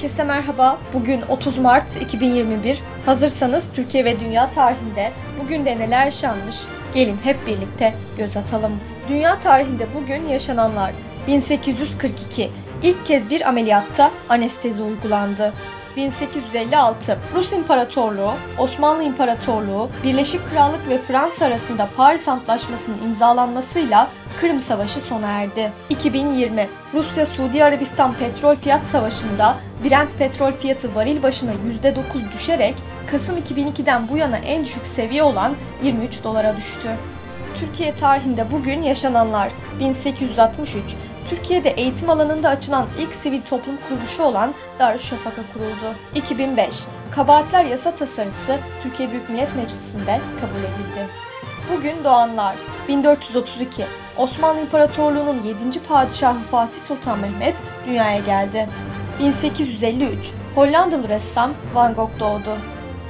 Herkese merhaba. Bugün 30 Mart 2021. Hazırsanız Türkiye ve dünya tarihinde bugün de neler yaşanmış? Gelin hep birlikte göz atalım. Dünya tarihinde bugün yaşananlar 1842 ilk kez bir ameliyatta anestezi uygulandı. 1856 Rus İmparatorluğu, Osmanlı İmparatorluğu, Birleşik Krallık ve Fransa arasında Paris Antlaşması'nın imzalanmasıyla Kırım Savaşı sona erdi. 2020 Rusya-Suudi Arabistan petrol fiyat savaşında Brent petrol fiyatı varil başına %9 düşerek Kasım 2002'den bu yana en düşük seviye olan 23 dolara düştü. Türkiye tarihinde bugün yaşananlar 1863 Türkiye'de eğitim alanında açılan ilk sivil toplum kuruluşu olan Darüşşafaka kuruldu. 2005 Kabahatler Yasa Tasarısı Türkiye Büyük Millet Meclisi'nde kabul edildi. Bugün doğanlar 1432 Osmanlı İmparatorluğu'nun 7. padişahı Fatih Sultan Mehmet dünyaya geldi. 1853 Hollandalı ressam Van Gogh doğdu.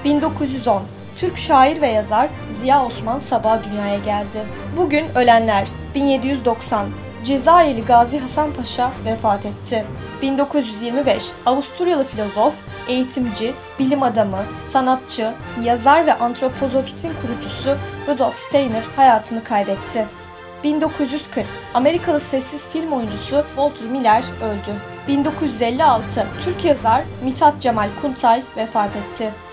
1910 Türk şair ve yazar Ziya Osman Sabah dünyaya geldi. Bugün ölenler 1790 Cezayirli Gazi Hasan Paşa vefat etti. 1925 Avusturyalı filozof, eğitimci, bilim adamı, sanatçı, yazar ve antropozofitin kurucusu Rudolf Steiner hayatını kaybetti. 1940 Amerikalı sessiz film oyuncusu Walter Miller öldü. 1956 Türk yazar Mithat Cemal Kuntay vefat etti.